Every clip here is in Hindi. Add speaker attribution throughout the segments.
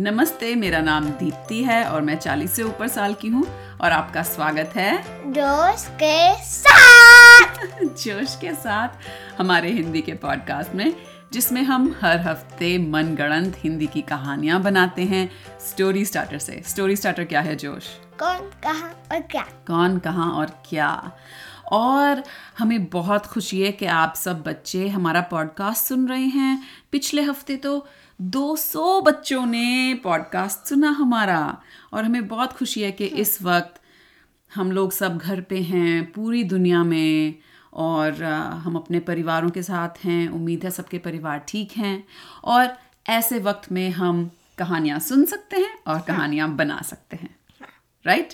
Speaker 1: नमस्ते मेरा नाम दीप्ति है और मैं 40 से ऊपर साल की हूँ और आपका स्वागत है
Speaker 2: जोश के साथ।
Speaker 1: जोश के साथ हमारे हिंदी के पॉडकास्ट में जिसमें हम हर हफ़्ते मनगढ़ंत हिंदी की कहानियाँ बनाते हैं। स्टोरी स्टार्टर से। स्टोरी स्टार्टर क्या है जोश?
Speaker 2: कौन कहा और क्या?
Speaker 1: कौन कहाँ और क्या? और हमें बहुत खुशी है कि आप सब बच्चे हमारा पॉडकास्ट सुन रहे हैं। पिछले हफ़्ते तो 200 बच्चों ने पॉडकास्ट सुना हमारा। और हमें बहुत खुशी है कि इस वक्त हम लोग सब घर पे हैं, पूरी दुनिया में, और हम अपने परिवारों के साथ हैं। उम्मीद है सबके परिवार ठीक हैं। और ऐसे वक्त में हम कहानियाँ सुन सकते हैं और कहानियाँ बना सकते हैं। राइट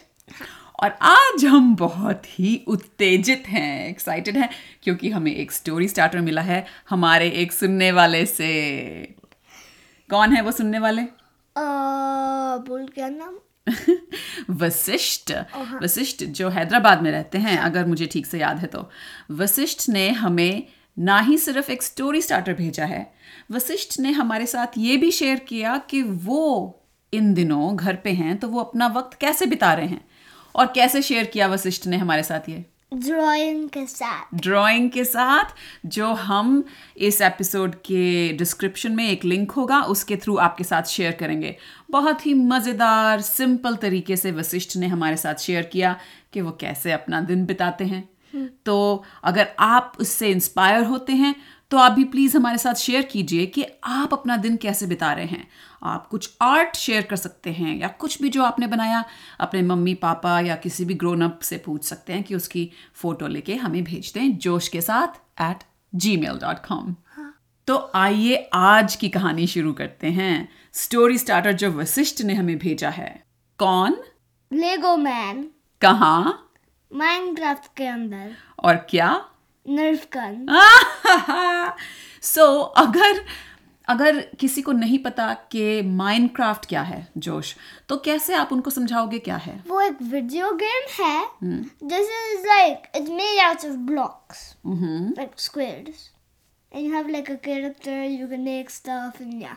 Speaker 1: और आज हम बहुत ही उत्तेजित हैं एक्साइटेड हैं, क्योंकि हमें एक स्टोरी स्टार्टर मिला है हमारे एक सुनने वाले से। कौन है वो सुनने वाले?
Speaker 2: बोल क्या नाम?
Speaker 1: वशिष्ठ। वशिष्ठ जो हैदराबाद में रहते हैं अगर मुझे ठीक से याद है तो। वशिष्ठ ने हमें ना ही सिर्फ़ एक स्टोरी स्टार्टर भेजा है वशिष्ठ ने हमारे साथ ये भी शेयर किया कि वो इन दिनों घर पे हैं तो वो अपना वक्त कैसे बिता रहे हैं? और कैसे शेयर किया वशिष्ठ ने हमारे साथ ये?
Speaker 2: ड्राइंग के साथ।
Speaker 1: ड्राइंग के साथ जो हम इस एपिसोड के डिस्क्रिप्शन में एक लिंक होगा उसके थ्रू आपके साथ शेयर करेंगे। बहुत ही मज़ेदार सिंपल तरीके से वशिष्ठ ने हमारे साथ शेयर किया कि वो कैसे अपना दिन बिताते हैं। तो अगर आप उससे इंस्पायर होते हैं तो आप भी प्लीज़ हमारे साथ शेयर कीजिए कि आप अपना दिन कैसे बिता रहे हैं। आप कुछ आर्ट शेयर कर सकते हैं या कुछ भी जो आपने बनाया अपने मम्मी पापा या किसी भी ग्रोन अप से पूछ सकते हैं कि उसकी फ़ोटो लेके हमें भेज दें जोश के साथ at ji mail dot com तो आइए आज की कहानी शुरू करते हैं। स्टोरी स्टार्टर जो वशिष्ठ ने हमें भेजा है कौन?
Speaker 2: लेगो मैन
Speaker 1: कहाँ?
Speaker 2: माइनक्राफ्ट के अंदर।
Speaker 1: और क्या?
Speaker 2: नर्फ गन
Speaker 1: सो अगर अगर किसी को नहीं पता कि माइनक्राफ्ट क्या है जोश तो कैसे आप उनको समझाओगे क्या है?
Speaker 2: वो एक वीडियो गेम है this is like it's made out of blocks like squares and you have like a character you can make stuff and yeah.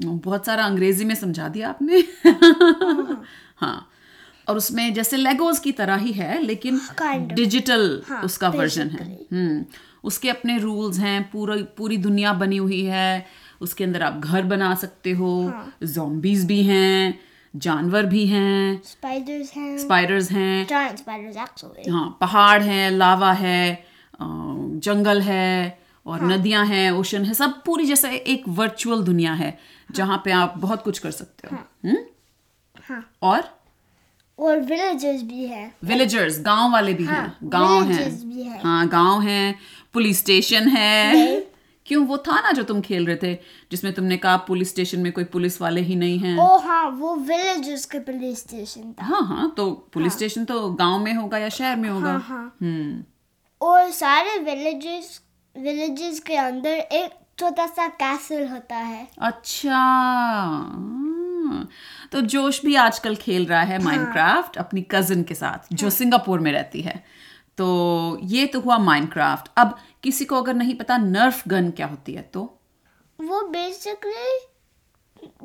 Speaker 1: बहुत सारा अंग्रेज़ी में समझा दिया आपने। हाँ। और उसमें जैसे लेगोज की तरह ही है लेकिन डिजिटल
Speaker 2: Kind of. हाँ,
Speaker 1: उसका वर्जन है। हम्म उसके अपने रूल्स हैं पूरा पूरी दुनिया बनी हुई है उसके अंदर आप घर बना सकते हो जॉम्बीज भी हैं जानवर भी हैं
Speaker 2: spiders हैं।
Speaker 1: स्पाइडर्स हैं।
Speaker 2: Actually
Speaker 1: हाँ पहाड़ है लावा है जंगल है और हाँ. नदियाँ हैं ओशन है सब पूरी जैसे एक वर्चुअल दुनिया है जहाँ पे आप बहुत कुछ कर सकते हो। हम्म?
Speaker 2: हाँ।
Speaker 1: और?
Speaker 2: और villages भी है।
Speaker 1: विलेजर्स गाँव वाले भी हैं। गाँव हैं।
Speaker 2: villages भी है।
Speaker 1: हाँ गाँव हैं पुलिस स्टेशन है। क्यों? वो था ना जो तुम खेल रहे थे जिसमें तुमने कहा पुलिस स्टेशन में कोई पुलिस वाले ही नहीं हैं।
Speaker 2: ओ हाँ वो villages के पुलिस स्टेशन था।
Speaker 1: हाँ हाँ तो पुलिस स्टेशन तो गाँव में होगा या शहर में होगा।
Speaker 2: हाँ
Speaker 1: हम्म।
Speaker 2: और सारे villages villages के अंदर एक छोटा सा कैसल होता है।
Speaker 1: अच्छा। हाँ। तो जोश भी आजकल खेल रहा है माइनक्राफ्ट हाँ. अपनी कजिन के साथ जो सिंगापुर में रहती है। तो ये तो हुआ माइनक्राफ्ट अब किसी को अगर नहीं पता नर्फ गन क्या होती है तो?
Speaker 2: वो बेसिकली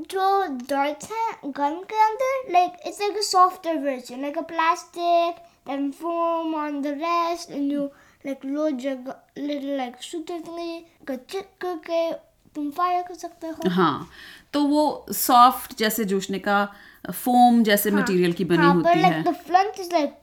Speaker 2: जो darts है गन के अंदर like it's like a softer version like a plastic then foam on the rest and you like load your little like shooter thingy चिक करके तुम फायर कर सकते हो।
Speaker 1: हाँ। तो वो सॉफ्ट जैसे जोश का फोम जैसे मटेरियल की बनी
Speaker 2: हाँ
Speaker 1: होती है।
Speaker 2: like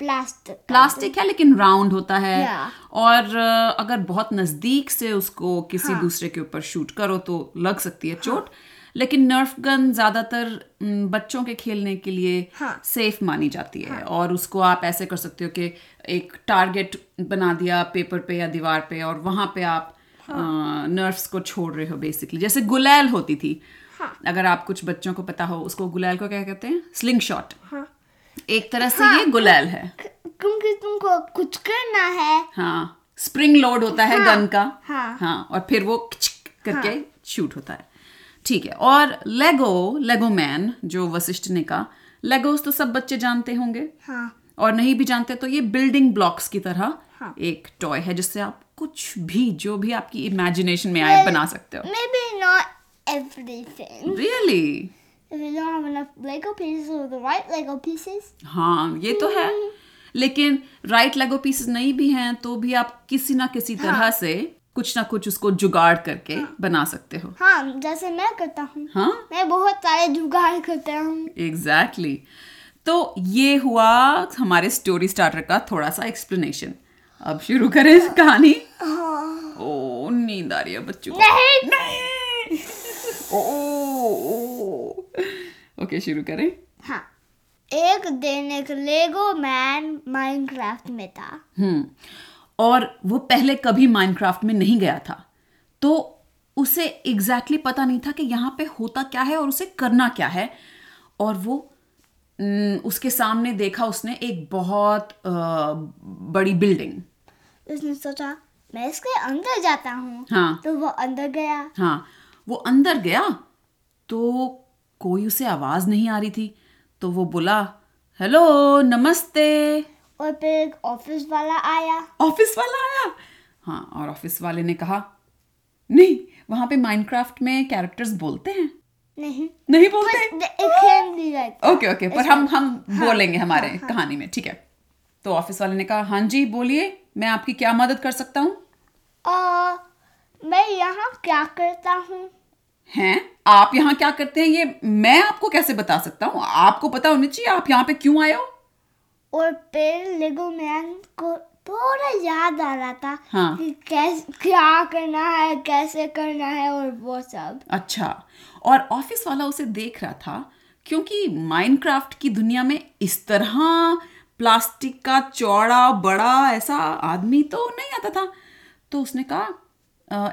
Speaker 1: प्लास्टिक है लेकिन राउंड होता है।
Speaker 2: Yeah.
Speaker 1: और अगर बहुत नज़दीक से उसको किसी दूसरे के ऊपर शूट करो तो लग सकती है चोट। लेकिन नर्फ गन ज़्यादातर बच्चों के खेलने के लिए
Speaker 2: हाँ।
Speaker 1: सेफ़ मानी जाती है। हाँ. और उसको आप ऐसे कर सकते हो कि एक टारगेट बना दिया पेपर पे या दीवार पे और वहाँ पे आप नर्व्स को छोड़ रहे हो बेसिकली जैसे गुलैल होती थी अगर आप कुछ बच्चों को पता हो उसको गुलाल को क्या कहते हैं? स्लिंग शॉट
Speaker 2: हाँ।
Speaker 1: एक तरह से ये गुलैल है।
Speaker 2: क्योंकि तुमको कुछ करना है?
Speaker 1: हाँ स्प्रिंग लोड होता है गन का।
Speaker 2: हाँ।
Speaker 1: हाँ और फिर वो करके शूट होता है। ठीक है और लेगो लेगो मैन जो वशिष्ठ ने कहा लेगोस तो सब बच्चे जानते होंगे।
Speaker 2: हाँ।
Speaker 1: और नहीं भी जानते तो ये बिल्डिंग ब्लॉक्स की तरह
Speaker 2: हाँ।
Speaker 1: एक टॉय है जिससे आप कुछ भी जो भी आपकी इमेजिनेशन में आए बना सकते हो।
Speaker 2: maybe not everything.
Speaker 1: Really
Speaker 2: if you don't have enough Lego pieces or the right Lego pieces,
Speaker 1: हाँ ये तो है। लेकिन राइट लेगो पीसेस नहीं भी हैं तो भी आप किसी ना किसी तरह हाँ. से कुछ ना कुछ उसको जुगाड़ करके हाँ. बना सकते हो।
Speaker 2: हाँ जैसे मैं करता हूँ।
Speaker 1: हाँ?
Speaker 2: मैं बहुत सारे जुगाड़ करता हूँ।
Speaker 1: Exactly exactly. तो ये हुआ हमारे स्टोरी स्टार्टर का थोड़ा सा एक्सप्लेनेशन अब शुरू करें कहानी। हाँ। ओ नींद आ रही है बच्चों
Speaker 2: नहीं।
Speaker 1: नहीं। ओके शुरू करें।
Speaker 2: हाँ। एक दिन एक लेगो मैन माइनक्राफ्ट में था।
Speaker 1: हम्म और वो पहले कभी माइनक्राफ्ट में नहीं गया था। तो उसे एग्जैक्टली exactly पता नहीं था कि यहाँ पे होता क्या है और उसे करना क्या है। और वो न, उसके सामने देखा उसने एक बहुत अ, बड़ी बिल्डिंग
Speaker 2: उसने सोचा मैं इसके अंदर जाता हूँ।
Speaker 1: हाँ।
Speaker 2: तो वो अंदर गया।
Speaker 1: हाँ। वो अंदर गया तो कोई उसे आवाज़ नहीं आ रही थी। तो वो बोला हेलो नमस्ते।
Speaker 2: और फिर एक ऑफ़िस वाला आया।
Speaker 1: ऑफ़िस वाला आया? हाँ और ऑफ़िस वाले ने कहा नहीं वहाँ पे माइनक्राफ्ट में कैरेक्टर्स बोलते हैं?
Speaker 2: नहीं।
Speaker 1: नहीं बोलते? ओके ओके पर हम हम बोलेंगे हमारे कहानी में ठीक है। तो ऑफ़िस वाले ने कहा हाँ जी बोलिए मैं आपकी क्या मदद कर सकता हूँ?
Speaker 2: मैं यहाँ क्या करता हूँ?
Speaker 1: हैं? आप यहाँ क्या करते हैं? ये मैं आपको कैसे बता सकता हूँ? आपको पता होनी चाहिए आप यहाँ पे क्यों आए हो?
Speaker 2: और फिर लेगो मैन को थोड़ा याद आ रहा था
Speaker 1: हाँ।
Speaker 2: कि कैसे क्या करना है कैसे करना है और वो सब।
Speaker 1: अच्छा और ऑफ़िस वाला उसे देख रहा था क्योंकि माइनक्राफ्ट की दुनिया में इस तरह प्लास्टिक का चौड़ा बड़ा ऐसा आदमी तो नहीं आता था। तो उसने कहा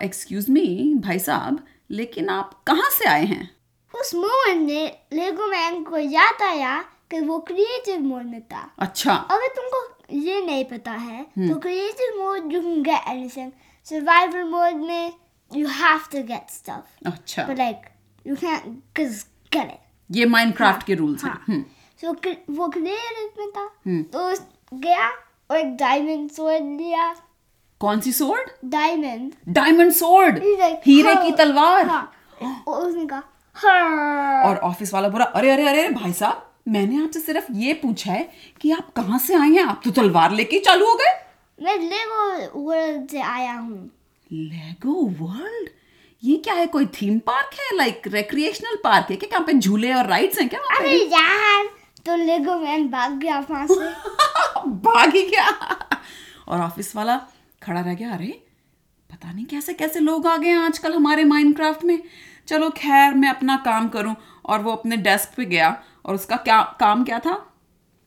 Speaker 1: एक्सक्यूज मी भाई साहब लेकिन आप कहाँ से आए हैं?
Speaker 2: उस मोमेंट में लेगो मैन को याद आया कि वो क्रिएटिव मोड में था।
Speaker 1: अच्छा।
Speaker 2: अगर तुमको ये नहीं पता है तो creative mode you can get anything survival mode में you have to get stuff
Speaker 1: अच्छा।
Speaker 2: But like you can get it.
Speaker 1: ये माइनक्राफ्ट के रूल्स हैं।
Speaker 2: हाँ।
Speaker 1: हम्म,
Speaker 2: सो वो क्रिएटिव में था।
Speaker 1: हम्म।
Speaker 2: तो गया और एक डायमंड स्वॉर्ड लिया।
Speaker 1: कौन सी सोर्ड
Speaker 2: डायमंड
Speaker 1: डायमंड सोर्ड हीरे
Speaker 2: हाँ,
Speaker 1: की तलवार.
Speaker 2: हाँ। और उसने कहा हाँ।
Speaker 1: और ऑफ़िस वाला बोला अरे अरे अरे भाई साहब मैंने आपसे सिर्फ़ ये पूछा है कि आप कहाँ से आए हैं? आप तो तलवार लेके चालू हो गए।
Speaker 2: मैं लेगो वर्ल्ड से आया हूँ।
Speaker 1: लेगो वर्ल्ड ये क्या है कोई थीम पार्क है? लाइक रिक्रिएशनल पार्क है क्या? यहाँ पे झूले और राइड्स हैं क्या
Speaker 2: अरे यार तो लेगो मैन भाग गया वहाँ से।
Speaker 1: भाग ही गया और ऑफ़िस वाला खड़ा रह गया अरे पता नहीं कैसे कैसे लोग आ गए हैं आजकल हमारे माइनक्राफ्ट में। चलो खैर मैं अपना काम करूँ। और वो अपने डेस्क पे गया। और उसका क्या काम क्या था?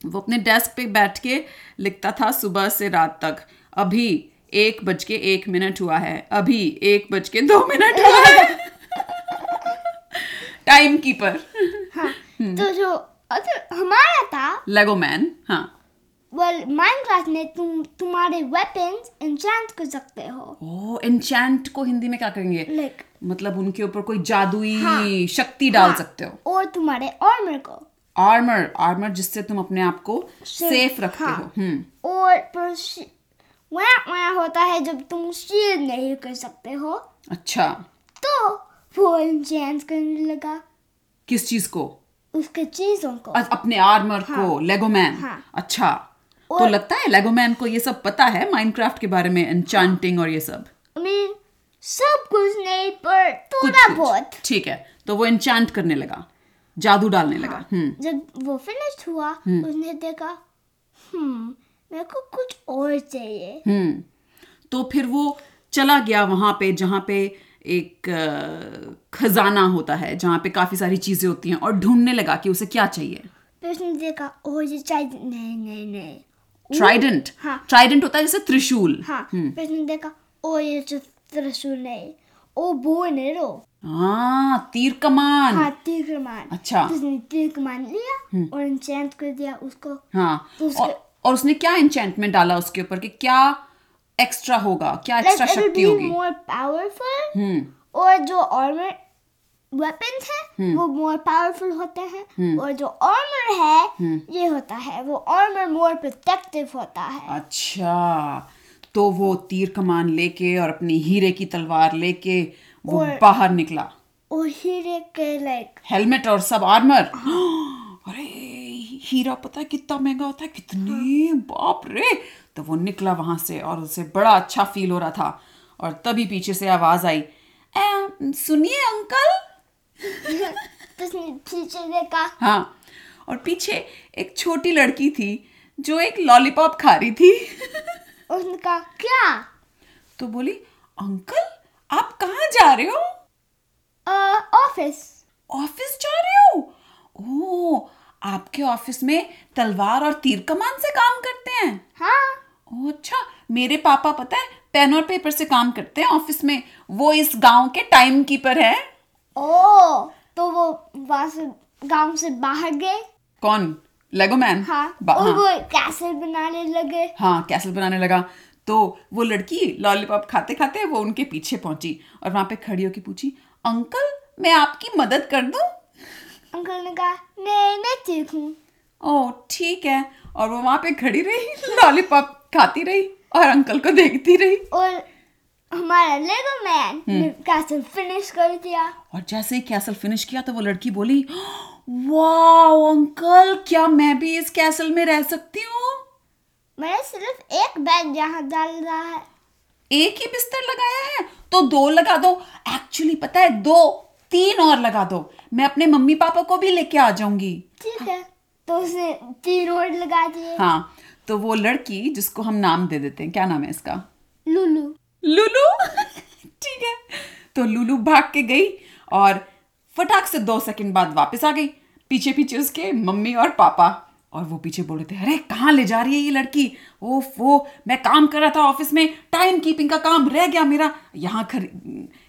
Speaker 1: वो अपने डेस्क पे बैठ के लिखता था सुबह से रात तक। अभी एक बज के एक मिनट हुआ है। अभी एक बज के दो मिनट हुआ है। टाइम कीपर
Speaker 2: हाँ तो जो अगर हमारा था
Speaker 1: लेगो मैन हाँ।
Speaker 2: वेल माइनक्राफ्ट में तुम तुम्हारे वेपन्स एन्चेंट कर सकते हो।
Speaker 1: ओ एन्चेंट को हिंदी में क्या कहेंगे
Speaker 2: लाइक
Speaker 1: मतलब उनके ऊपर कोई जादुई
Speaker 2: हाँ।
Speaker 1: शक्ति डाल हाँ, सकते हो।
Speaker 2: और तुम्हारे आर्मर को।
Speaker 1: आर्मर आर्मर जिससे तुम अपने आप को सेफ़ रखते
Speaker 2: हाँ।
Speaker 1: हो। हम्म।
Speaker 2: और पर वहाँ वहाँ होता है जब तुम शील्ड नहीं कर सकते हो।
Speaker 1: अच्छा।
Speaker 2: तो वो एन्चेंट करने लगा।
Speaker 1: किस चीज़ को?
Speaker 2: उसके चीज़ों को।
Speaker 1: अपने आर्मर हाँ, को लेगो मैन
Speaker 2: हाँ।
Speaker 1: अच्छा। तो लगता है लेगो मैन को ये सब पता है माइनक्राफ्ट के बारे में एन्चांटिंग और ये सब?
Speaker 2: mean, सब कुछ नहीं पर थोड़ा बहुत।
Speaker 1: ठीक है तो वो एन्चांट करने लगा जादू डालने लगा हम्म।
Speaker 2: जब वो फिनिश हुआ उसने देखा हम्म मेरे को कुछ और चाहिए।
Speaker 1: हम्म तो फिर वो चला गया वहाँ पे जहाँ पे एक खजाना होता है जहाँ पे काफ़ी सारी चीज़ें होती हैं और ढूँढने लगा कि उसे क्या चाहिए।
Speaker 2: फिर उसने देखा ओ ये चाहिए नहीं नहीं नहीं।
Speaker 1: ट्राइडेंट
Speaker 2: हाँ।
Speaker 1: ट्राइडेंट होता है जैसे त्रिशूल।
Speaker 2: हाँ फिर देखा ओ ये जो त्रिशूल नहीं ओ बो नेरो।
Speaker 1: हाँ तीर कमान
Speaker 2: हाँ तीर कमान
Speaker 1: अच्छा।
Speaker 2: उसने तीर कमान लिया और एन्चेंट कर दिया उसको।
Speaker 1: हाँ
Speaker 2: तो उसके-
Speaker 1: और, और उसने क्या एन्चेंटमेंट डाला उसके ऊपर कि क्या एक्स्ट्रा होगा क्या एक्स्ट्रा
Speaker 2: it'll
Speaker 1: शक्ति होगी?
Speaker 2: more powerful
Speaker 1: हम्म।
Speaker 2: और जो आर्मर वेपन्स है वो मोर पावरफुल होते हैं और जो आर्मर है ये होता है वो आर्मर मोर प्रोटेक्टिव होता है।
Speaker 1: अच्छा तो वो तीर कमान लेके और अपनी हीरे की तलवार लेके वो
Speaker 2: और-
Speaker 1: बाहर निकला।
Speaker 2: और हीरे के लाइक
Speaker 1: हेलमेट और सब आर्मर अरे हीरा पता है कितना महँगा होता है कितने बाप रे। तो वो निकला वहाँ से और उसे बड़ा अच्छा फील हो रहा था और तभी पीछे से आवाज़ आई सुनिए अंकल
Speaker 2: पीछे देखा।
Speaker 1: हाँ और पीछे एक छोटी लड़की थी जो एक लॉलीपॉप खा रही थी।
Speaker 2: उसने कहा क्या?
Speaker 1: तो बोली अंकल आप कहाँ जा रहे हो?
Speaker 2: ऑफ़िस।
Speaker 1: ऑफ़िस जा रहे हो? ओह आपके ऑफ़िस में तलवार और तीर कमान से काम करते हैं?
Speaker 2: हाँ।
Speaker 1: ओह अच्छा मेरे पापा पता है पेन और पेपर से काम करते हैं ऑफ़िस में। वो इस गाँव के टाइम कीपर है।
Speaker 2: ओ तो वो वहाँ से गाँव से बाहर गए?
Speaker 1: कौन? लेगो मैन
Speaker 2: हाँ और
Speaker 1: हाँ,
Speaker 2: वो कैसल बनाने लगे।
Speaker 1: हाँ कैसल बनाने लगा। तो वो लड़की लॉलीपॉप खाते खाते वो उनके पीछे पहुँची और वहाँ पे खड़ी होकर पूछी अंकल मैं आपकी मदद कर दूँ?
Speaker 2: अंकल ने कहा नहीं मैं ठीक हूँ।
Speaker 1: ओह ठीक है। और वो वहाँ पे खड़ी रही लॉलीपॉप खाती रही और अंकल को देखती रही।
Speaker 2: और हमारा लेगो मैन कैसल फिनिश कर दिया।
Speaker 1: और जैसे ही कैसल फिनिश किया तो वो लड़की बोली वाह अंकल क्या मैं भी इस कैसल में रह सकती हूँ?
Speaker 2: मैंने सिर्फ़ एक बैग यहाँ डाल रहा है।
Speaker 1: एक ही बिस्तर लगाया है? तो दो लगा दो। एक्चुअली पता है दो तीन और लगा दो। मैं अपने मम्मी पापा को भी लेके आ जाऊँगी।
Speaker 2: ठीक है तो उसने तीन और लगा दिए।
Speaker 1: हाँ तो वो लड़की जिसको हम नाम दे देते हैं क्या नाम है इसका?
Speaker 2: लुलू।
Speaker 1: लुलू? ठीक है। तो लुलू भाग के गई और फटाक से दो सेकंड बाद वापस आ गई। पीछे पीछे उसके मम्मी और पापा। और वो पीछे बोल रहे थे अरे कहाँ ले जा रही है ये लड़की? ओफ वो मैं काम कर रहा था ऑफ़िस में। टाइम कीपिंग का काम रह गया मेरा। यहाँ खर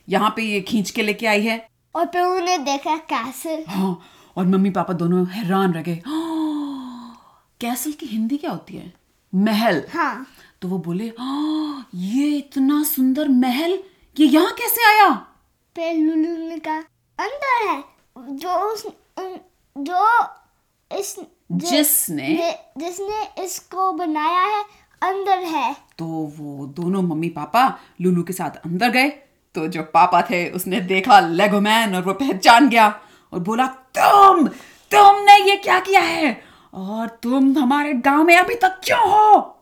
Speaker 1: यहाँ पे ये खींच के लेके आई है।
Speaker 2: और फिर उन्हें देखा कैसल।
Speaker 1: हाँ और मम्मी पापा दोनों हैरान रह गए। कैसल की हिंदी क्या होती है? महल।
Speaker 2: हाँ।
Speaker 1: तो वो बोले "हाँ, ये इतना सुंदर महल ये यहाँ कैसे आया?
Speaker 2: ने कहा अंदर है जो उस जो इस
Speaker 1: जिसने
Speaker 2: जिसने इसको बनाया है अंदर है।
Speaker 1: तो वो दोनों मम्मी पापा लुलू के साथ अंदर गए। तो जो पापा थे उसने देखा लेगो मैन और वो पहचान गया और बोला तुम तुमने ये क्या किया है? और तुम हमारे गाँव में अभी तक क्यों हो?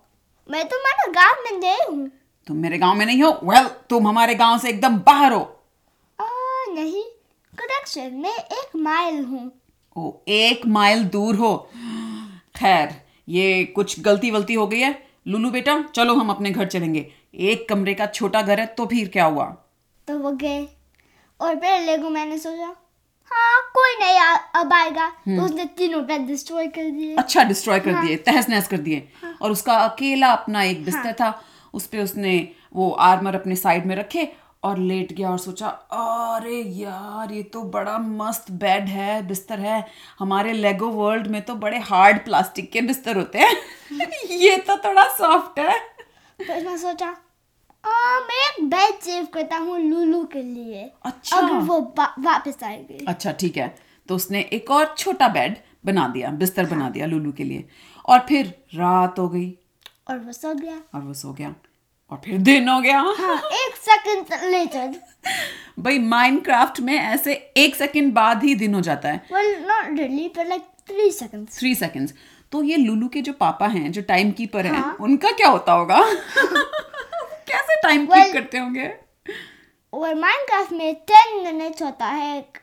Speaker 2: मैं तुम्हारे गाँव में गई हूँ।
Speaker 1: तुम मेरे गाँव में नहीं हो? वेल well, तुम हमारे गाँव से एकदम बाहर हो।
Speaker 2: आ, नहीं करेक्शन मैं एक माइल हूँ।
Speaker 1: ओ एक माइल दूर हो। खैर ये कुछ गलती वलती हो गई है। लुलू बेटा चलो हम अपने घर चलेंगे। एक कमरे का छोटा घर है तो फिर क्या हुआ?
Speaker 2: तो वो गए। और फिर लेगो मैंने सोचा। हाँ कोई नहीं आ- अब आएगा। तो उसने तीनों बेड डिस्ट्रॉय कर दिए।
Speaker 1: अच्छा डिस्ट्रॉय कर दिए तहस नहस कर दिए। और उसका अकेला अपना एक बिस्तर था उस पे उसने वो आर्मर अपने साइड में रखे और लेट गया और सोचा अरे यार ये तो बड़ा मस्त बेड है बिस्तर है। हमारे लेगो वर्ल्ड में तो बड़े हार्ड प्लास्टिक के बिस्तर होते हैं। ये तो थोड़ा सॉफ्ट है।
Speaker 2: तो सोचा आ, मैं एक बेड सेव करता हूँ लुलू के लिए।
Speaker 1: अच्छा।
Speaker 2: अगर वो वापस आएगी।
Speaker 1: अच्छा ठीक है। तो उसने एक और छोटा बेड बना दिया बिस्तर बना दिया लुलू के लिए। और फिर रात हो गई।
Speaker 2: और वो सो गया।
Speaker 1: और वो सो गया। और फिर दिन हो गया।
Speaker 2: हाँ एक सेकंड लेटर
Speaker 1: भाई माइनक्राफ्ट में ऐसे एक सेकंड बाद ही दिन हो जाता है।
Speaker 2: Well not really but like three seconds
Speaker 1: three seconds तो ये लुलू के जो पापा हैं जो टाइम कीपर हैं
Speaker 2: हाँ।
Speaker 1: उनका क्या होता होगा? कैसे टाइम कीप करते होंगे?
Speaker 2: और माइनक्राफ्ट में टेन मिनट्स होता है एक,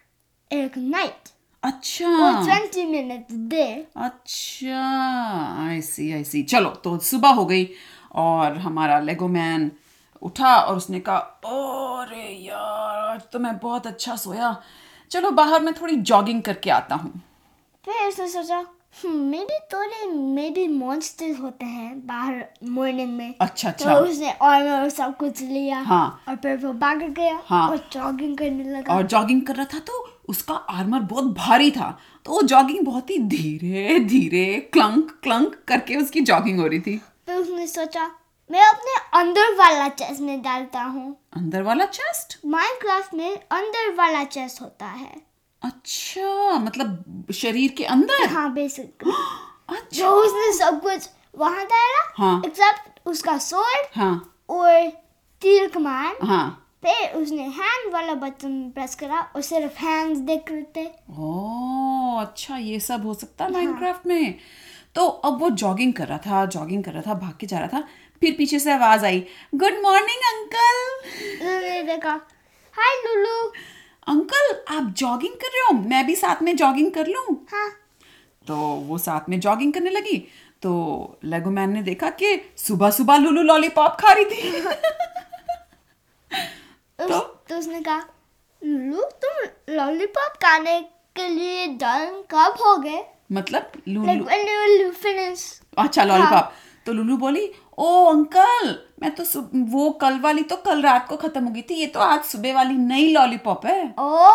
Speaker 2: एक नाइट
Speaker 1: अच्छा।
Speaker 2: ट्वेंटी मिनट्स डे
Speaker 1: अच्छा आई सी आई सी चलो तो सुबह हो गई और हमारा लेगो मैन उठा और उसने कहा अरे यार आज तो मैं बहुत अच्छा सोया। चलो बाहर मैं थोड़ी जॉगिंग करके आता हूँ.
Speaker 2: फिर उसने सोचा मे भी थोड़े मे भी मॉन्स्टर्स होते हैं बाहर मॉर्निंग में।
Speaker 1: अच्छा अच्छा
Speaker 2: तो
Speaker 1: अच्छा।
Speaker 2: उसने आर्मर और सब कुछ लिया
Speaker 1: हाँ।
Speaker 2: और फिर वो भाग गया
Speaker 1: हाँ।
Speaker 2: और जॉगिंग करने लगा।
Speaker 1: और जॉगिंग कर रहा था तो उसका आर्मर बहुत भारी था। तो वो जॉगिंग बहुत ही धीरे धीरे क्लंक क्लंक करके उसकी जॉगिंग हो रही थी।
Speaker 2: फिर उसने सोचा मैं अपने अंदर वाला चेस्ट में डालता हूँ।
Speaker 1: अंदर वाला चेस्ट
Speaker 2: माइनक्राफ्ट में अंदर वाला चेस्ट होता है।
Speaker 1: अच्छा मतलब शरीर के अंदर?
Speaker 2: हाँ बेसिक
Speaker 1: अच्छा।
Speaker 2: जो उसने सब कुछ वहाँ डाला
Speaker 1: हाँ।
Speaker 2: एक्सेप्ट उसका स्वord
Speaker 1: हाँ।
Speaker 2: और तीर कमान
Speaker 1: हाँ।
Speaker 2: फिर उसने हैंड वाला बटन प्रेस करा और सिर्फ़ हैंड्स दिख रहे थे।
Speaker 1: ओ अच्छा ये सब हो सकता है माइनक्राफ्ट में। तो अब वो जॉगिंग कर रहा था जॉगिंग कर रहा था भाग के जा रहा था। फिर पीछे से आवाज़ आई गुड मॉर्निंग अंकल
Speaker 2: देखा हाय लुलू
Speaker 1: अंकल आप जॉगिंग कर रहे हो? मैं भी साथ में जॉगिंग कर लूँ?
Speaker 2: हाँ।
Speaker 1: तो वो साथ में जॉगिंग करने लगी। तो लेगो मैन ने देखा कि सुबह सुबह लुलू लॉलीपॉप खा रही थी। तो?
Speaker 2: तो उसने कहा लुलू तुम लॉलीपॉप खाने के लिए डन कब हो गए?
Speaker 1: मतलब लुलू अच्छा लॉलीपॉप तो लुलू बोली ओ अंकल मैं तो वो कल वाली तो कल रात को खत्म हो गई थी ये तो आज सुबह वाली नई लॉलीपॉप है।
Speaker 2: ओ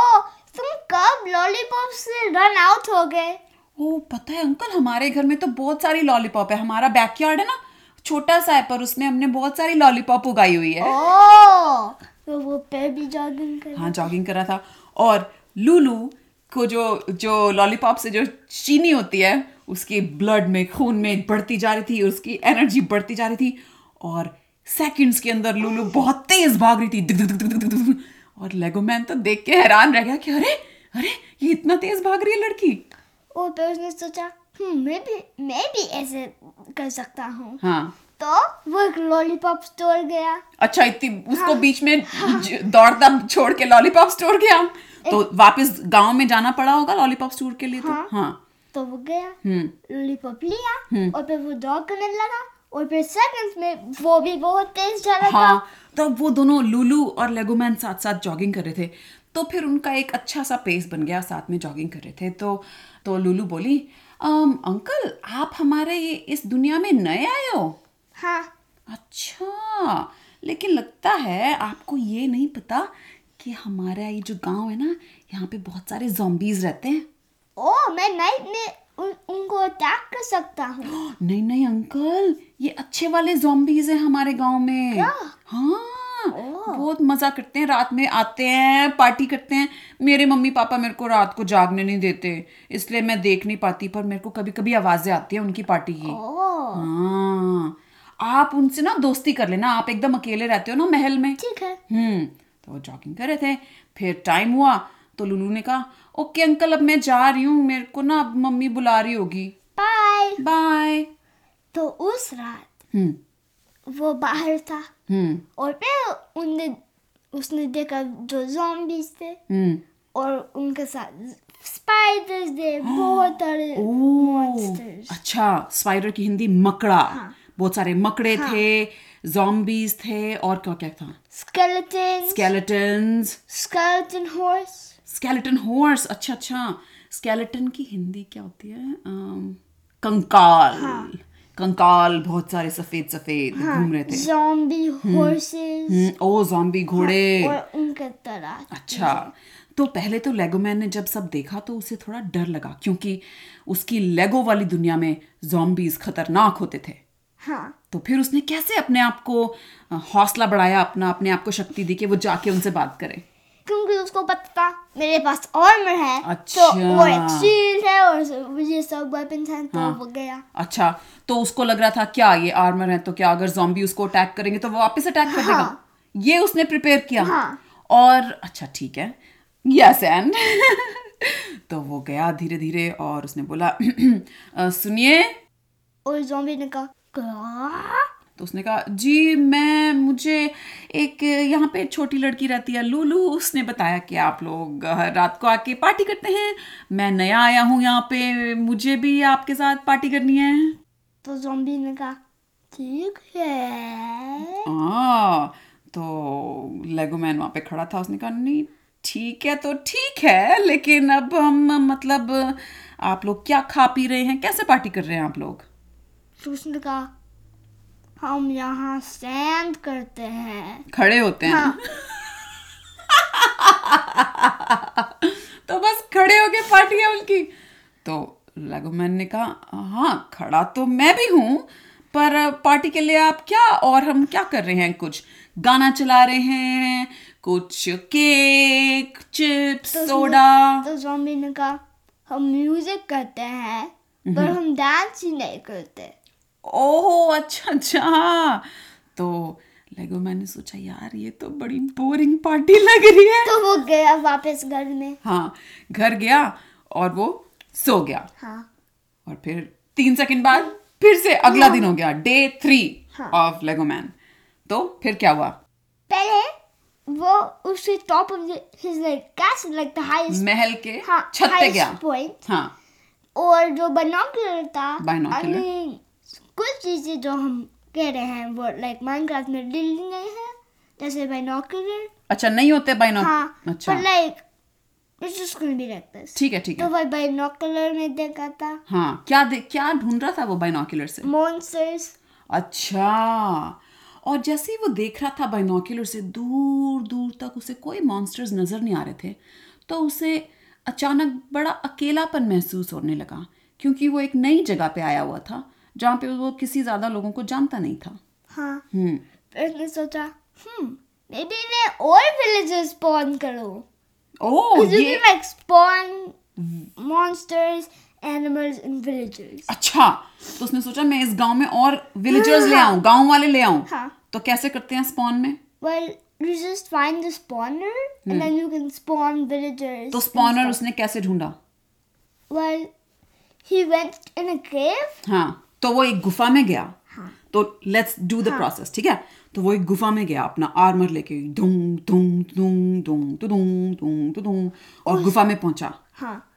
Speaker 2: तुम कब लॉलीपॉप से रन आउट हो गए?
Speaker 1: ओ पता है अंकल हमारे घर में तो बहुत सारी लॉलीपॉप है हमारा बैकयार्ड है ना छोटा सा है पर उसमें हमने बहुत सारी लॉलीपॉप उगाई हुई है।
Speaker 2: ओ तो वो पे भी जॉगिंग कर
Speaker 1: हाँ जॉगिंग कर रहा था। और लूलू को जो जो लॉलीपॉप से जो चीनी होती है उसके ब्लड में खून में बढ़ती जा रही थी उसकी एनर्जी बढ़ती जा रही थी और सेकंड्स के अंदर लूलू बहुत तेज भाग रही थी। दिक दिक दिक। और लेगो मैन तो देख के हैरान रह गया कि अरे अरे ये इतना तेज भाग रही है लड़की।
Speaker 2: और फिर उसने सोचा हम्म मैं भी मैं भी ऐसे कर सकता हूँ।
Speaker 1: हाँ।
Speaker 2: तो वो एक लॉलीपॉप स्टोर गया।
Speaker 1: अच्छा इतनी उसको हाँ, बीच में ज- दौड़ता छोड़ के लॉलीपॉप स्टोर गया। तो वापस गाँव में जाना पड़ा होगा लॉलीपॉप स्टोर के लिए तो?
Speaker 2: हाँ।
Speaker 1: हाँ।
Speaker 2: तो वो गया
Speaker 1: हम्म
Speaker 2: लॉलीपॉप लिया और फिर वो ड्रॉ करने लगा और फिर सेकंड्स में वो भी बहुत तेज जा रहा था
Speaker 1: हाँ तब वो दोनों लूलू और लेगोमैन साथ साथ जॉगिंग कर रहे थे तो फिर उनका एक अच्छा सा पेस बन गया साथ में जॉगिंग कर रहे थे तो तो लूलू बोली "अम, अंकल आप हमारे ये इस दुनिया में नए आए हो
Speaker 2: हाँ
Speaker 1: अच्छा लेकिन लगता है आपको ये नहीं पता कि हमारा ये जो गाँव है ना यहाँ पे बहुत सारे zombies रहते हैं
Speaker 2: ओ मैं नाइट में उन, उनको अटैक कर सकता हूँ।
Speaker 1: नहीं नहीं अंकल ये अच्छे वाले zombies हैं हमारे गाँव में।
Speaker 2: क्या?
Speaker 1: हाँ बहुत मज़ा करते हैं रात में आते हैं पार्टी करते हैं। मेरे मम्मी पापा मेरे को रात को जागने नहीं देते इसलिए मैं देख नहीं पाती पर मेरे को कभी कभी आवाज़ें आती है उनकी पार्टी की। हाँ आप उनसे ना दोस्ती कर लेना आप एकदम अकेले रहते हो ना महल में।
Speaker 2: ठीक है।
Speaker 1: हम्म तो वो जॉगिंग कर रहे थे फिर टाइम हुआ तो लुलू ने कहा ओके अंकल अब मैं जा रही हूँ मेरे को ना अब मम्मी बुला रही होगी।
Speaker 2: बाय
Speaker 1: बाय
Speaker 2: तो उस रात
Speaker 1: हम्म।
Speaker 2: वो बाहर था।
Speaker 1: हम्म।
Speaker 2: और फिर उनने उसने देखा जो zombies थे।
Speaker 1: हम्म।
Speaker 2: और उनके साथ स्पाइडर्स थे बहुत सारे monsters
Speaker 1: अच्छा स्पाइडर की हिंदी मकड़ा। बहुत सारे मकड़े थे zombies थे और क्या क्या था?
Speaker 2: Skeletons
Speaker 1: skeletons
Speaker 2: skeleton horse
Speaker 1: skeleton horse. अच्छा अच्छा. Skeleton की हिंदी क्या होती है? कंकाल. कंकाल बहुत सारे सफ़ेद सफ़ेद घूम रहे थे।
Speaker 2: Zombie horses.
Speaker 1: हम्म, ओ जॉम्बी घोड़े.
Speaker 2: और उनके तरह
Speaker 1: अच्छा. तो पहले तो लेगो मैन ने जब सब देखा तो उसे थोड़ा डर लगा क्योंकि उसकी लेगो वाली दुनिया में zombies खतरनाक होते थे।
Speaker 2: हाँ।
Speaker 1: तो फिर उसने कैसे अपने आप को हौसला बढ़ाया अपना अपने आप को शक्ति दी कि वो जाके उनसे बात करे?
Speaker 2: क्योंकि उसको पता था मेरे पास आर्मर है
Speaker 1: अच्छा। तो।
Speaker 2: वो एक शील्ड है और ये सब वेपन्स हैं तो
Speaker 1: हाँ।
Speaker 2: वो गया
Speaker 1: अच्छा तो उसको लग रहा था क्या ये आर्मर है तो क्या अगर जॉम्बी उसको अटैक करेंगे तो वो वापस अटैक कर देगा
Speaker 2: हाँ।
Speaker 1: ये उसने प्रिपेयर किया
Speaker 2: हाँ।
Speaker 1: और अच्छा ठीक है यस एंड तो वो गया धीरे धीरे और उसने बोला सुनिए
Speaker 2: और zombie ने कहा?
Speaker 1: तो उसने कहा जी मैं मुझे एक यहाँ पे छोटी लड़की रहती है लूलू उसने बताया कि आप लोग हर रात को आके पार्टी करते हैं। मैं नया आया हूँ यहाँ पे मुझे भी आपके साथ पार्टी करनी है।
Speaker 2: तो zombie ने कहा ठीक है।
Speaker 1: हाँ तो लेगो मैन वहाँ पे खड़ा था उसने कहा नहीं ठीक है तो ठीक है लेकिन अब हम मतलब आप लोग क्या खा पी रहे हैं कैसे पार्टी कर रहे हैं आप लोग?
Speaker 2: तो उसने कहा हम यहाँ स्टैंड करते हैं।
Speaker 1: खड़े होते हैं।
Speaker 2: हाँ।
Speaker 1: तो बस खड़े होके पार्टी है उनकी। तो लेगोमैन ने कहा हाँ खड़ा तो मैं भी हूँ पर पार्टी के लिए आप क्या और हम क्या कर रहे हैं? कुछ गाना चला रहे हैं कुछ केक चिप्स
Speaker 2: तो
Speaker 1: सोडा।
Speaker 2: तो zombie ने कहा हम म्यूज़िक करते हैं पर हम डांस ही नहीं करते।
Speaker 1: ओह अच्छा अच्छा। तो लेगो मैंने सोचा यार ये तो बड़ी बोरिंग पार्टी लग रही है।
Speaker 2: तो वो गया वापस घर में।
Speaker 1: हाँ घर गया और वो सो गया।
Speaker 2: हाँ।
Speaker 1: और फिर तीन सेकंड बाद फिर से अगला हाँ। दिन हो गया day three. Of Lego man तो फिर क्या हुआ?
Speaker 2: पहले वो उसके top of his like castle like the highest
Speaker 1: महल के
Speaker 2: हाँ
Speaker 1: छत पे गया।
Speaker 2: पॉइंट
Speaker 1: हाँ।
Speaker 2: और जो बाइनोकुलर था
Speaker 1: Binocular?
Speaker 2: कुछ चीज़ें जो हम कह रहे हैं वो लाइक माइनक्राफ्ट में रियल नहीं है जैसे बाइनोकुलर
Speaker 1: अच्छा नहीं होते बाइनो
Speaker 2: हाँ
Speaker 1: अच्छा।
Speaker 2: like it's just gonna be like this
Speaker 1: ठीक है ठीक
Speaker 2: तो
Speaker 1: है।
Speaker 2: वो बाइनोकुलर में देखा था।
Speaker 1: हाँ क्या क्या ढूंढ रहा था वो बाइनोक्यूलर से?
Speaker 2: Monsters
Speaker 1: अच्छा और जैसे ही वो देख रहा था बाइनोक्यूलर से दूर दूर तक उसे कोई मॉन्स्टर्स नज़र नहीं आ रहे थे तो उसे अचानक बड़ा अकेलापन महसूस होने लगा क्योंकि वो एक नई जगह पे आया हुआ था। जहाँ पे वो किसी ज़्यादा लोगों को जानता नहीं था।
Speaker 2: हाँ।
Speaker 1: हम्म।
Speaker 2: सोचा मेबी मैं और विलेजेस स्पॉन ओह
Speaker 1: ये
Speaker 2: like spawn monsters animals in villages
Speaker 1: अच्छा तो उसने सोचा मैं इस गाँव में और विलेजर्स हाँ, ले आऊँ गाँव वाले ले आऊँ।
Speaker 2: हाँ.
Speaker 1: तो कैसे करते हैं स्पॉन में?
Speaker 2: Well you just find the spawner and then you can spawn villagers
Speaker 1: तो स्पॉनर उसने कैसे ढूंढा?
Speaker 2: Well he went in a cave
Speaker 1: हाँ। तो वो एक गुफा में गया।
Speaker 2: हाँ.
Speaker 1: तो लेट्स डू द प्रोसेस ठीक है? तो वो एक गुफा में गया अपना आर्मर लेके दुम दुम दुम दुम दुम दुम दुम और गुफा में पहुँचा।
Speaker 2: हाँ.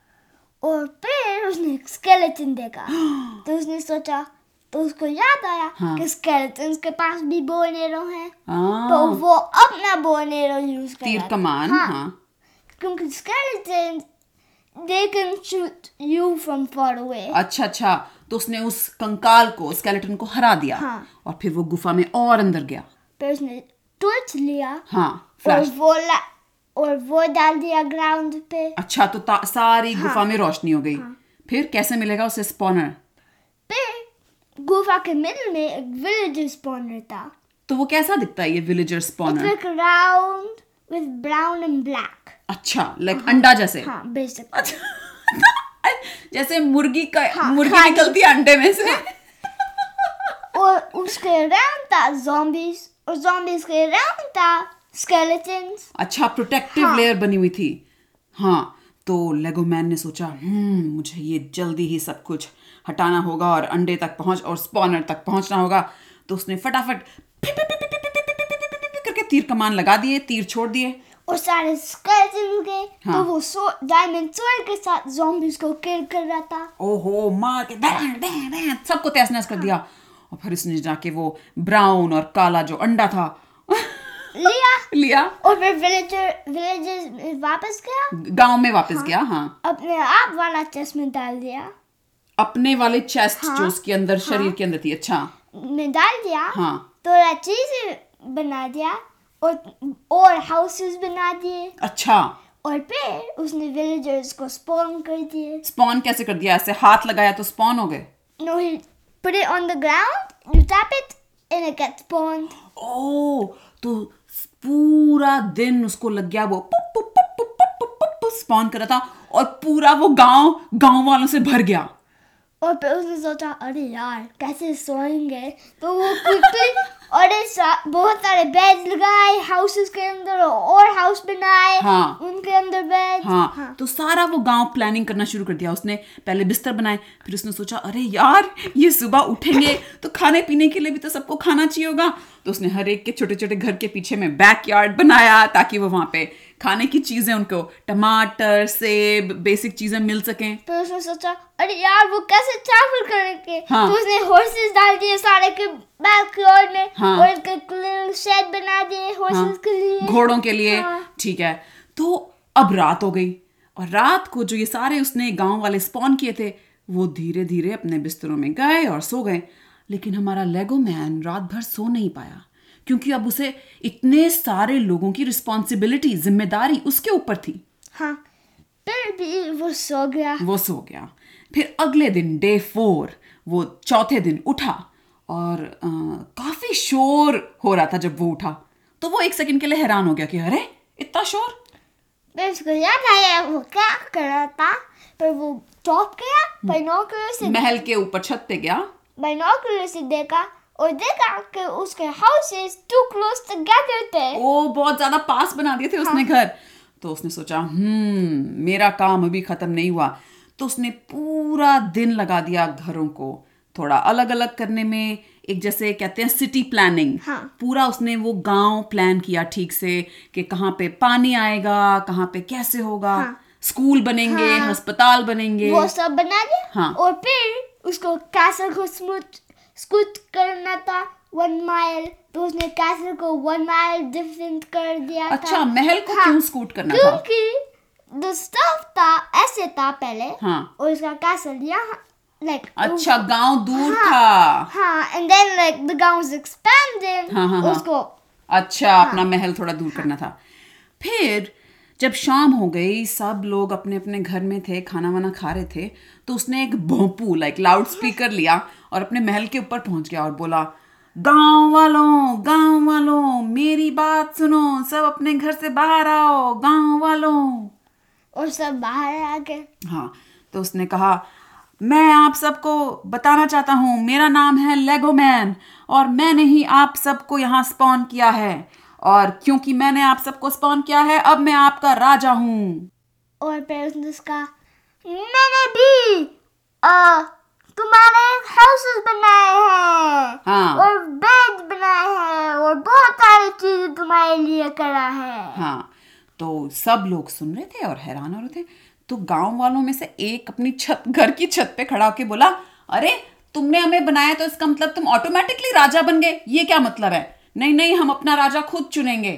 Speaker 2: और फिर उसने skeleton देखा। तो उसने सोचा तो उसको याद आया
Speaker 1: हाँ.
Speaker 2: कि skeletons के पास भी bow and arrow है। तो
Speaker 1: हाँ,
Speaker 2: वो अपना bow and यूज़ कर।
Speaker 1: तीर कमान
Speaker 2: हाँ.
Speaker 1: हाँ।
Speaker 2: क्योंकि skeletons they can shoot you from far away
Speaker 1: अच्छा अच्छा। तो उसने उस कंकाल को स्केलेटन को हरा दिया
Speaker 2: हाँ.
Speaker 1: और फिर वो गुफा में और अंदर गया।
Speaker 2: फिर उसने टॉर्च लिया
Speaker 1: हाँ
Speaker 2: और वो ला, और वो डाल दिया ग्राउंड पे।
Speaker 1: अच्छा तो सारी
Speaker 2: हाँ।
Speaker 1: गुफा में रोशनी हो गई। हाँ. फिर कैसे मिलेगा उसे स्पॉनर
Speaker 2: फिर गुफा के मिडल में एक विलेजर स्पॉनर था।
Speaker 1: तो वो कैसा दिखता है ये villager spawner
Speaker 2: round with brown and black
Speaker 1: अच्छा लाइक अंडा जैसे।
Speaker 2: हाँ बेसिक
Speaker 1: जैसे मुर्गी का
Speaker 2: हाँ,
Speaker 1: मुर्गी निकलती है अंडे में से हाँ.
Speaker 2: और उसके रैम था जॉम्बीज और जॉम्बीज के रैम था स्केलेटन्स
Speaker 1: अच्छा प्रोटेक्टिव
Speaker 2: हाँ.
Speaker 1: लेयर बनी हुई थी हाँ तो लेगो मैन ने सोचा हम्म मुझे ये जल्दी ही सब कुछ हटाना होगा और अंडे तक पहुँच और स्पॉनर तक पहुँचना होगा तो उसने फटाफट करके तीर कमान लगा दिए तीर छोड़ दिए
Speaker 2: और सारे skeletons गए।
Speaker 1: हाँ।
Speaker 2: तो वो सो डायमंड sword के साथ zombies को किल कर रहा था।
Speaker 1: ओहो मार के दैन, दैन, दैन, सबको तहस नहस कर दिया। और फिर उसने जाके वो ब्राउन और काला जो अंडा था
Speaker 2: लिया।
Speaker 1: लिया।
Speaker 2: और फिर विलेजर विलेजर वापस गया।
Speaker 1: गाँव में वापस गया हाँ।
Speaker 2: अपने आप वाला चेस्ट में डाल दिया।
Speaker 1: अपने वाले चेस्ट
Speaker 2: हाँ।
Speaker 1: जो उसके अंदर शरीर के अंदर थी अच्छा।
Speaker 2: में डाल दिया।
Speaker 1: हाँ।
Speaker 2: थोड़ा चीज़ें बना दिया। और और हाउसेस बना दिए
Speaker 1: अच्छा।
Speaker 2: और फिर उसने विलेजर्स को स्पॉन कर दिए।
Speaker 1: स्पॉन कैसे कर दिया? ऐसे हाथ लगाया तो स्पॉन हो गए?
Speaker 2: No he put it on the ground you tap it and it gets spawn
Speaker 1: ओ तो पूरा दिन उसको लग गया वो स्पॉन कर रहा था और पूरा वो गाँव गाँव वालों से भर गया।
Speaker 2: और फिर उसने सोचा अरे यार कैसे सोएँगे? तो वो क्विकली और बहुत सारे बेड लगाए हाउसेस के अंदर और हाउस बनाए
Speaker 1: हाँ।
Speaker 2: उनके अंदर बेड
Speaker 1: हाँ, तो सारा वो गाँव प्लानिंग करना शुरू कर दिया। उसने पहले बिस्तर बनाए फिर उसने सोचा अरे यार ये सुबह उठेंगे तो खाने पीने के लिए भी तो सबको खाना चाहिए होगा। तो उसने हर एक के छोटे छोटे घर के पीछे में बैक यार्ड बनाया ताकि वो वहाँ पे खाने की चीज़ें उनको टमाटर सेब बेसिक चीज़ें मिल सकें।
Speaker 2: फिर उसने सोचा अरे यार वो कैसे ट्रैवल करेंगे
Speaker 1: हाँ।
Speaker 2: तो उसने हॉर्सेस डाल दिए सारे के बैकयार्ड में
Speaker 1: हाँ।
Speaker 2: और एक शेड बना दिए हॉर्सेस
Speaker 1: हाँ,
Speaker 2: के लिए।
Speaker 1: घोड़ों के लिए।
Speaker 2: हाँ।
Speaker 1: ठीक है। तो अब रात हो गई और रात को जो ये सारे उसने गाँव वाले स्पॉन किए थे वो धीरे धीरे अपने बिस्तरों में गए और सो गए। लेकिन हमारा लेगो मैन रात भर सो नहीं पाया क्योंकि अब उसे इतने सारे लोगों की रिस्पॉन्सिबिलिटी ज़िम्मेदारी उसके ऊपर थी।
Speaker 2: हाँ फिर भी वो सो गया।
Speaker 1: वो सो गया। फिर अगले दिन डे फोर वो चौथे दिन उठा और अ, काफ़ी शोर हो रहा था जब वो उठा। तो वो एक सेकंड के लिए हैरान हो गया कि अरे इतना शोर?
Speaker 2: उसको याद आया वो क्या कर रहा था? पर वो टॉप गया बाइनोकुलर से
Speaker 1: महल के ऊपर छत पे गया।
Speaker 2: बाइनोकुलर से देखा और देखा कि उसके हाउसेस टू क्लोज टुगेदर थे
Speaker 1: ओ बहुत ज़्यादा पास बना दिए थे उसने घर तो उसने सोचा हम्म मेरा काम अभी खत्म नहीं हुआ तो उसने पूरा दिन लगा दिया घरों को थोड़ा अलग अलग करने में एक जैसे कहते हैं सिटी प्लानिंग
Speaker 2: हाँ।
Speaker 1: पूरा उसने वो गाँव प्लान किया ठीक से कि कहाँ पे पानी आएगा कहाँ पे कैसे होगा हाँ. स्कूल बनेंगे
Speaker 2: हाँ।
Speaker 1: अस्पताल बनेंगे
Speaker 2: वो सब बना दिया
Speaker 1: हाँ।
Speaker 2: और फिर उसको कैसल को स्मूथ स्कूट करना था वन माइल तो उसने कैसल को वन माइल डिफरेंट कर दिया
Speaker 1: अच्छा
Speaker 2: था
Speaker 1: महल को
Speaker 2: हाँ,
Speaker 1: क्यों स्कूट करना था?
Speaker 2: क्योंकि द स्टफ़ था ऐसे था पहले
Speaker 1: हाँ।
Speaker 2: और उसका कैसल यहाँ लाइक
Speaker 1: अच्छा गाँव दूर
Speaker 2: हाँ।
Speaker 1: था।
Speaker 2: हाँ एंड देन लाइक द गाँव वाज एक्सपेंडिंग
Speaker 1: हाँ, हाँ, हाँ।
Speaker 2: उसको
Speaker 1: अच्छा अपना महल थोड़ा दूर करना था। फिर जब शाम हो गई सब लोग अपने अपने घर में थे खाना वाना खा रहे थे तो उसने एक भोंपू लाइक लाउड स्पीकर लिया और अपने महल के ऊपर पहुँच गया और बोला गाँव वालों गाँव वालों मेरी बात सुनो सब अपने घर से बाहर आओ गाँव वालों.
Speaker 2: और सब बाहर आ गए।
Speaker 1: हाँ तो उसने कहा मैं आप सबको बताना चाहता हूँ मेरा नाम है लेगो मैन और मैंने ही आप सबको यहाँ स्पॉन किया है। और क्योंकि मैंने आप सबको स्पॉन किया है अब मैं आपका राजा हूँ।
Speaker 2: और फिर उसने उसका मैंने भी आ, तुम्हारे हाउसेस बनाए हैं।
Speaker 1: हाँ।
Speaker 2: और बेड बनाए हैं और बहुत सारी चीज़ें तुम्हारे लिए करा है।
Speaker 1: हाँ तो सब लोग सुन रहे थे और हैरान हो रहे थे। तो गाँव वालों में से एक अपनी छत घर की छत पे खड़ा होके बोला अरे तुमने हमें बनाया तो इसका मतलब तुम ऑटोमेटिकली राजा बन गए। ये क्या मतलब है? नहीं नहीं हम अपना राजा खुद चुनेंगे।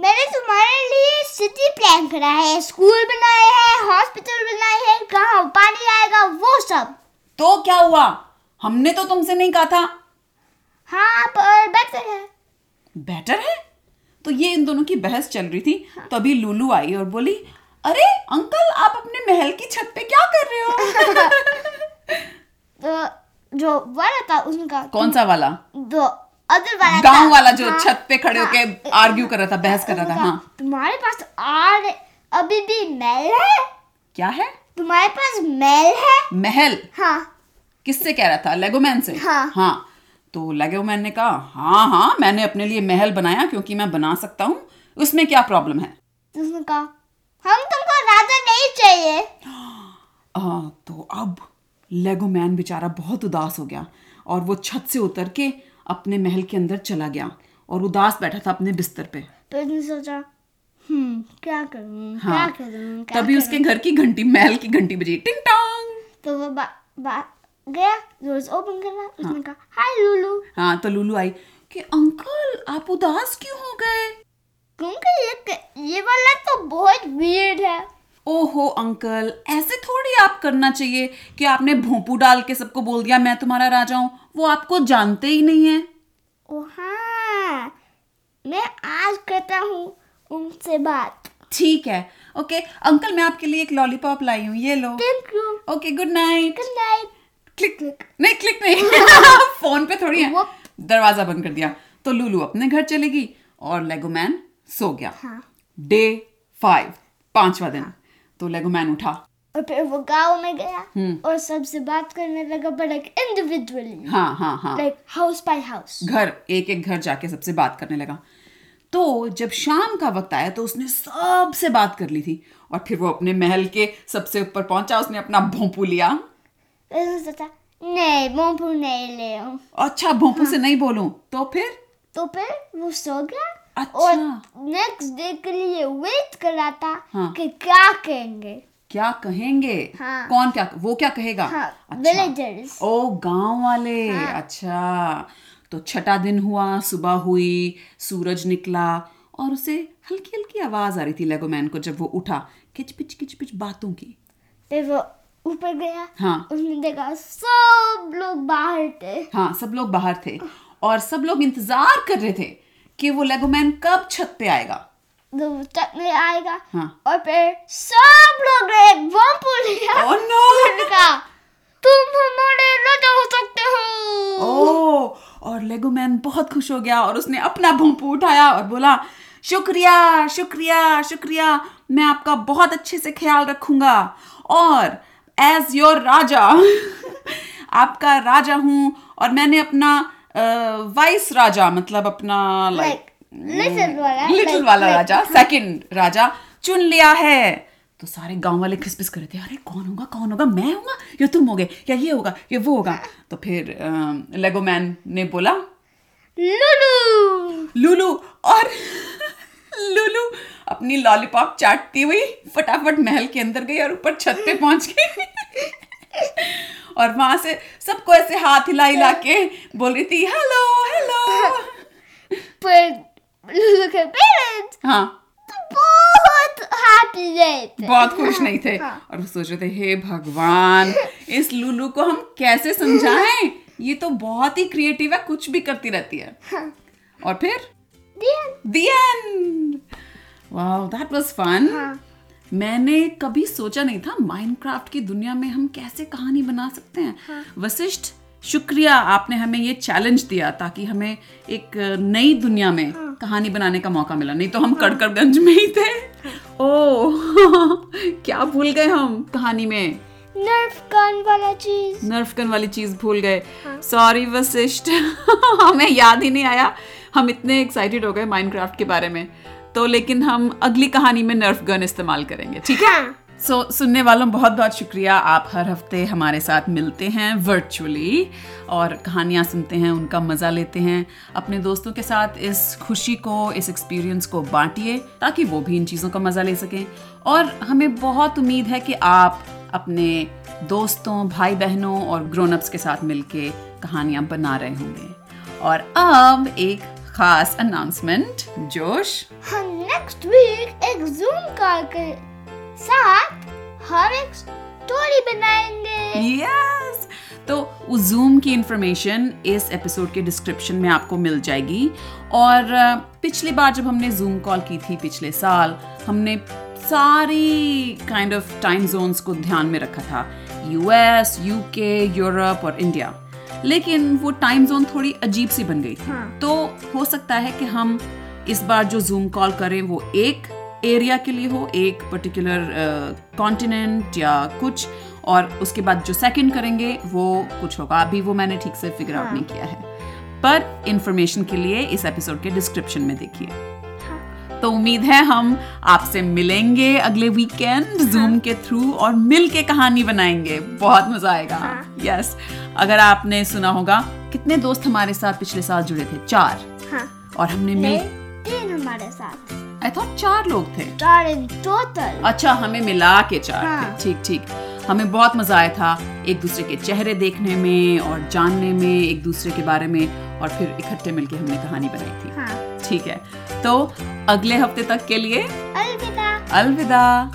Speaker 2: मैंने तुम्हारे लिए सिटी प्लान करा है स्कूल बनाए हैं हॉस्पिटल बनाए हैं कहाँ पानी आएगा वो सब।
Speaker 1: तो क्या हुआ? हमने तो तुमसे नहीं कहा था।
Speaker 2: हाँ पर बेटर है।
Speaker 1: बेटर है? तो ये इन दोनों की बहस चल रही थी। हाँ। तभी लूलू आई और बोली अरे अंकल आप अपने महल की छत पे क्या कर रहे हो?
Speaker 2: तो जो वाला था उनका
Speaker 1: कौन सा वाला?
Speaker 2: वाला
Speaker 1: गाँव वाला जो
Speaker 2: हाँ,
Speaker 1: छत पे खड़े होके
Speaker 2: हाँ,
Speaker 1: आर्ग्यू कर रहा था बहस कर रहा था हाँ।
Speaker 2: तुम्हारे पास आर अभी भी महल है?
Speaker 1: क्या है?
Speaker 2: तुम्हारे पास महल है?
Speaker 1: महल?
Speaker 2: हाँ।
Speaker 1: किससे कह रहा था? लेगोमैन से?
Speaker 2: हाँ।
Speaker 1: हाँ। तो लेगोमैन ने कहा हाँ हाँ मैंने अपने लिए महल बनाया क्योंकि मैं बना सकता हूँ। उसमें क्या प्रॉब्लम है?
Speaker 2: तो उसने कहा हम तुमको राजा नहीं चाहिए।
Speaker 1: आ, तो अब लेगोमैन बेचारा बहुत उदास हो गया और वो छत से उतर के अपने महल के अंदर चला गया और उदास बैठा था अपने बिस्तर पे।
Speaker 2: तो उसने सोचा क्या करूँ क्या
Speaker 1: हाँ
Speaker 2: करूँ क्या
Speaker 1: तभी उसके घर की घंटी महल की घंटी बजी। टिंग टोंग!
Speaker 2: तो वो बा, बा, गया रोज ओपन करना उसने कहा हाय लूलू
Speaker 1: हाँ तो लूलू आई कि अंकल आप उदास क्यों हो गए?
Speaker 2: क्योंकि ये ये वाला तो बहुत वियर्ड है।
Speaker 1: ओहो अंकल ऐसे थोड़ी आप करना चाहिए कि आपने भोंपू डाल के सबको बोल दिया मैं तुम्हारा राजा हूँ। वो आपको जानते ही नहीं है।
Speaker 2: ओ हाँ मैं आज करता हूँ उनसे बात।
Speaker 1: ठीक है ओके। अंकल मैं आपके लिए एक लॉलीपॉप लाई हूँ ये लो।
Speaker 2: Thank you
Speaker 1: okay good night
Speaker 2: good night
Speaker 1: click click नहीं क्लिक नहीं। फ़ोन पे थोड़ी है। दरवाज़ा बंद कर दिया। तो लूलू अपने घर चलेगी और लेगोमैन सो गया।
Speaker 2: हाँ।
Speaker 1: डे फाइव पांचवा दिन। तो लेगोमैन उठा।
Speaker 2: और फिर वो गाँव में गया
Speaker 1: हम्म।
Speaker 2: और सबसे बात करने लगा पर लाइक इंडिविजुअली
Speaker 1: हाँ हाँ हाँ।
Speaker 2: लाइक हाउस बाय हाउस
Speaker 1: घर एक एक घर जाके सबसे बात करने लगा। तो जब शाम का वक्त आया तो उसने सबसे बात कर ली थी और फिर वो अपने महल के सबसे ऊपर पहुँचा उसने अपना भोंपू लिया।
Speaker 2: नहीं मोमपू नहीं ले
Speaker 1: अच्छा भोंपू हाँ। से नहीं बोलूँ। तो फिर?
Speaker 2: तो फिर वो सो गया।
Speaker 1: अच्छा।
Speaker 2: और नेक्स्ट डे के लिए वेट कर रहा था
Speaker 1: हाँ।
Speaker 2: कि क्या कहेंगे।
Speaker 1: क्या कहेंगे?
Speaker 2: हाँ।
Speaker 1: कौन क्या वो क्या कहेगा?
Speaker 2: हाँ
Speaker 1: अच्छा। ओ गाँव वाले।
Speaker 2: हाँ।
Speaker 1: अच्छा। तो छठा दिन हुआ सुबह हुई सूरज निकला और उसे हल्की हल्की आवाज़ आ रही थी लेगोमैन को जब वो उठा। किच पिच किच पिच बातों की।
Speaker 2: फिर वो ऊपर गया।
Speaker 1: हाँ।
Speaker 2: उसने देखा सब लोग बाहर थे।
Speaker 1: हाँ सब लोग बाहर थे और सब लोग इंतज़ार कर रहे थे कि वो लेगोमैन कब छत पे आएगा?
Speaker 2: छत में आएगा
Speaker 1: हाँ।
Speaker 2: और फिर सब लोग ने एक बम लिया।
Speaker 1: नो
Speaker 2: उसने तुम हमारे राजा हो सकते हो।
Speaker 1: ओ और लेगोमैन बहुत खुश हो गया और उसने अपना भोंपू उठाया और बोला शुक्रिया शुक्रिया शुक्रिया। मैं आपका बहुत अच्छे से ख्याल रखूँगा। और एज योर राजा आपका राजा हूँ और मैंने अपना वाइस राजा मतलब अपना लाइक
Speaker 2: Like, little वाला,
Speaker 1: लिटिल वाला राजा सेकंड राजा चुन लिया है। तो सारे गाँव वाले खिसपिस कर रहे थे? अरे कौन होगा कौन होगा? मैं होगा या तुम होगे या ये होगा? या वो होगा? तो फिर लेगो मैन ने बोला
Speaker 2: Lulu.
Speaker 1: लुलू और लुलू अपनी लॉलीपॉप चाटती हुई फटाफट महल के अंदर गई और ऊपर छत पे पहुँच गई। और वहाँ से सबको ऐसे हाथ हिला हिला के बोल रही थी हेलो हेलो।
Speaker 2: parents
Speaker 1: हाँ।
Speaker 2: बहुत happy थे।
Speaker 1: बहुत खुश नहीं थे।
Speaker 2: हाँ।
Speaker 1: और वो सोच रहे थे हे भगवान इस लुलू को हम कैसे समझाएँ? ये तो बहुत ही क्रिएटिव है कुछ भी करती रहती है। और फिर?
Speaker 2: End
Speaker 1: wow that was fun
Speaker 2: हाँ.
Speaker 1: मैंने कभी सोचा नहीं था माइनक्राफ्ट की दुनिया में हम कैसे कहानी बना सकते हैं। हाँ. वशिष्ठ शुक्रिया आपने हमें ये चैलेंज दिया ताकि हमें एक नई दुनिया में हाँ. कहानी बनाने का मौका मिला। नहीं तो हम हाँ. कड़कड़गंज में ही थे। ओ क्या भूल गए हम कहानी में?
Speaker 2: gun वाला चीज़।
Speaker 1: नर्फ गन वाली चीज़ भूल गए। सॉरी वशिष्ठ हमें याद ही नहीं आया। हम इतने एक्साइटेड हो गए माइनक्राफ्ट के बारे में। तो लेकिन हम अगली कहानी में नर्फ गन इस्तेमाल करेंगे ठीक है?
Speaker 2: हाँ।
Speaker 1: सो so, सुनने वालों बहुत बहुत शुक्रिया। आप हर हफ़्ते हमारे साथ मिलते हैं वर्चुअली और कहानियाँ सुनते हैं उनका मज़ा लेते हैं। अपने दोस्तों के साथ इस खुशी को इस एक्सपीरियंस को बांटिए ताकि वो भी इन चीज़ों का मज़ा ले सकें। और हमें बहुत उम्मीद है कि आप अपने दोस्तों भाई बहनों और ग्रोनअप्स के साथ मिलके कहानियाँ बना रहे होंगे। और अब एक खास अनाउंसमेंट जोश
Speaker 2: हम नेक्स्ट वीक एक जूम कॉल के साथ हम एक स्टोरी बनाएँगे
Speaker 1: यस तो उस जूम की इंफॉर्मेशन इस एपिसोड के डिस्क्रिप्शन में आपको मिल जाएगी। और पिछली बार जब हमने जूम कॉल की थी पिछले साल हमने सारी काइंड ऑफ़ टाइम जोन्स को ध्यान में रखा था। यूएस यूके यूरोप और इंडिया लेकिन वो टाइम जोन थोड़ी अजीब सी बन गई थी
Speaker 2: हाँ।
Speaker 1: तो हो सकता है कि हम इस बार जो जूम कॉल करें वो एक एरिया के लिए हो एक पर्टिकुलर कॉन्टिनेंट uh, या कुछ और उसके बाद जो सेकंड करेंगे वो कुछ होगा अभी वो मैंने ठीक से फिगर आउट
Speaker 2: हाँ।
Speaker 1: नहीं किया है पर इंफॉर्मेशन के लिए इस एपिसोड के डिस्क्रिप्शन में देखिए। तो उम्मीद है हम आपसे मिलेंगे अगले वीकेंड जूम के थ्रू और मिल के कहानी बनाएँगे। बहुत मज़ा आएगा।
Speaker 2: हाँ।
Speaker 1: यस अगर आपने सुना होगा कितने दोस्त हमारे साथ पिछले साल जुड़े थे? चार।
Speaker 2: हाँ।
Speaker 1: और हमने मिल
Speaker 2: तीन हमारे साथ।
Speaker 1: आई थॉट चार लोग थे।
Speaker 2: चार इन टोटल
Speaker 1: अच्छा हमें मिला के चार
Speaker 2: हाँ।
Speaker 1: थे ठीक ठीक। हमें बहुत मज़ा आया था एक दूसरे के चेहरे देखने में और जानने में एक दूसरे के बारे में और फिर इकट्ठे मिलके हमने कहानी बनाई थी।
Speaker 2: हाँ।
Speaker 1: ठीक है। तो अगले हफ़्ते तक के लिए
Speaker 2: अलविदा।
Speaker 1: अलविदा।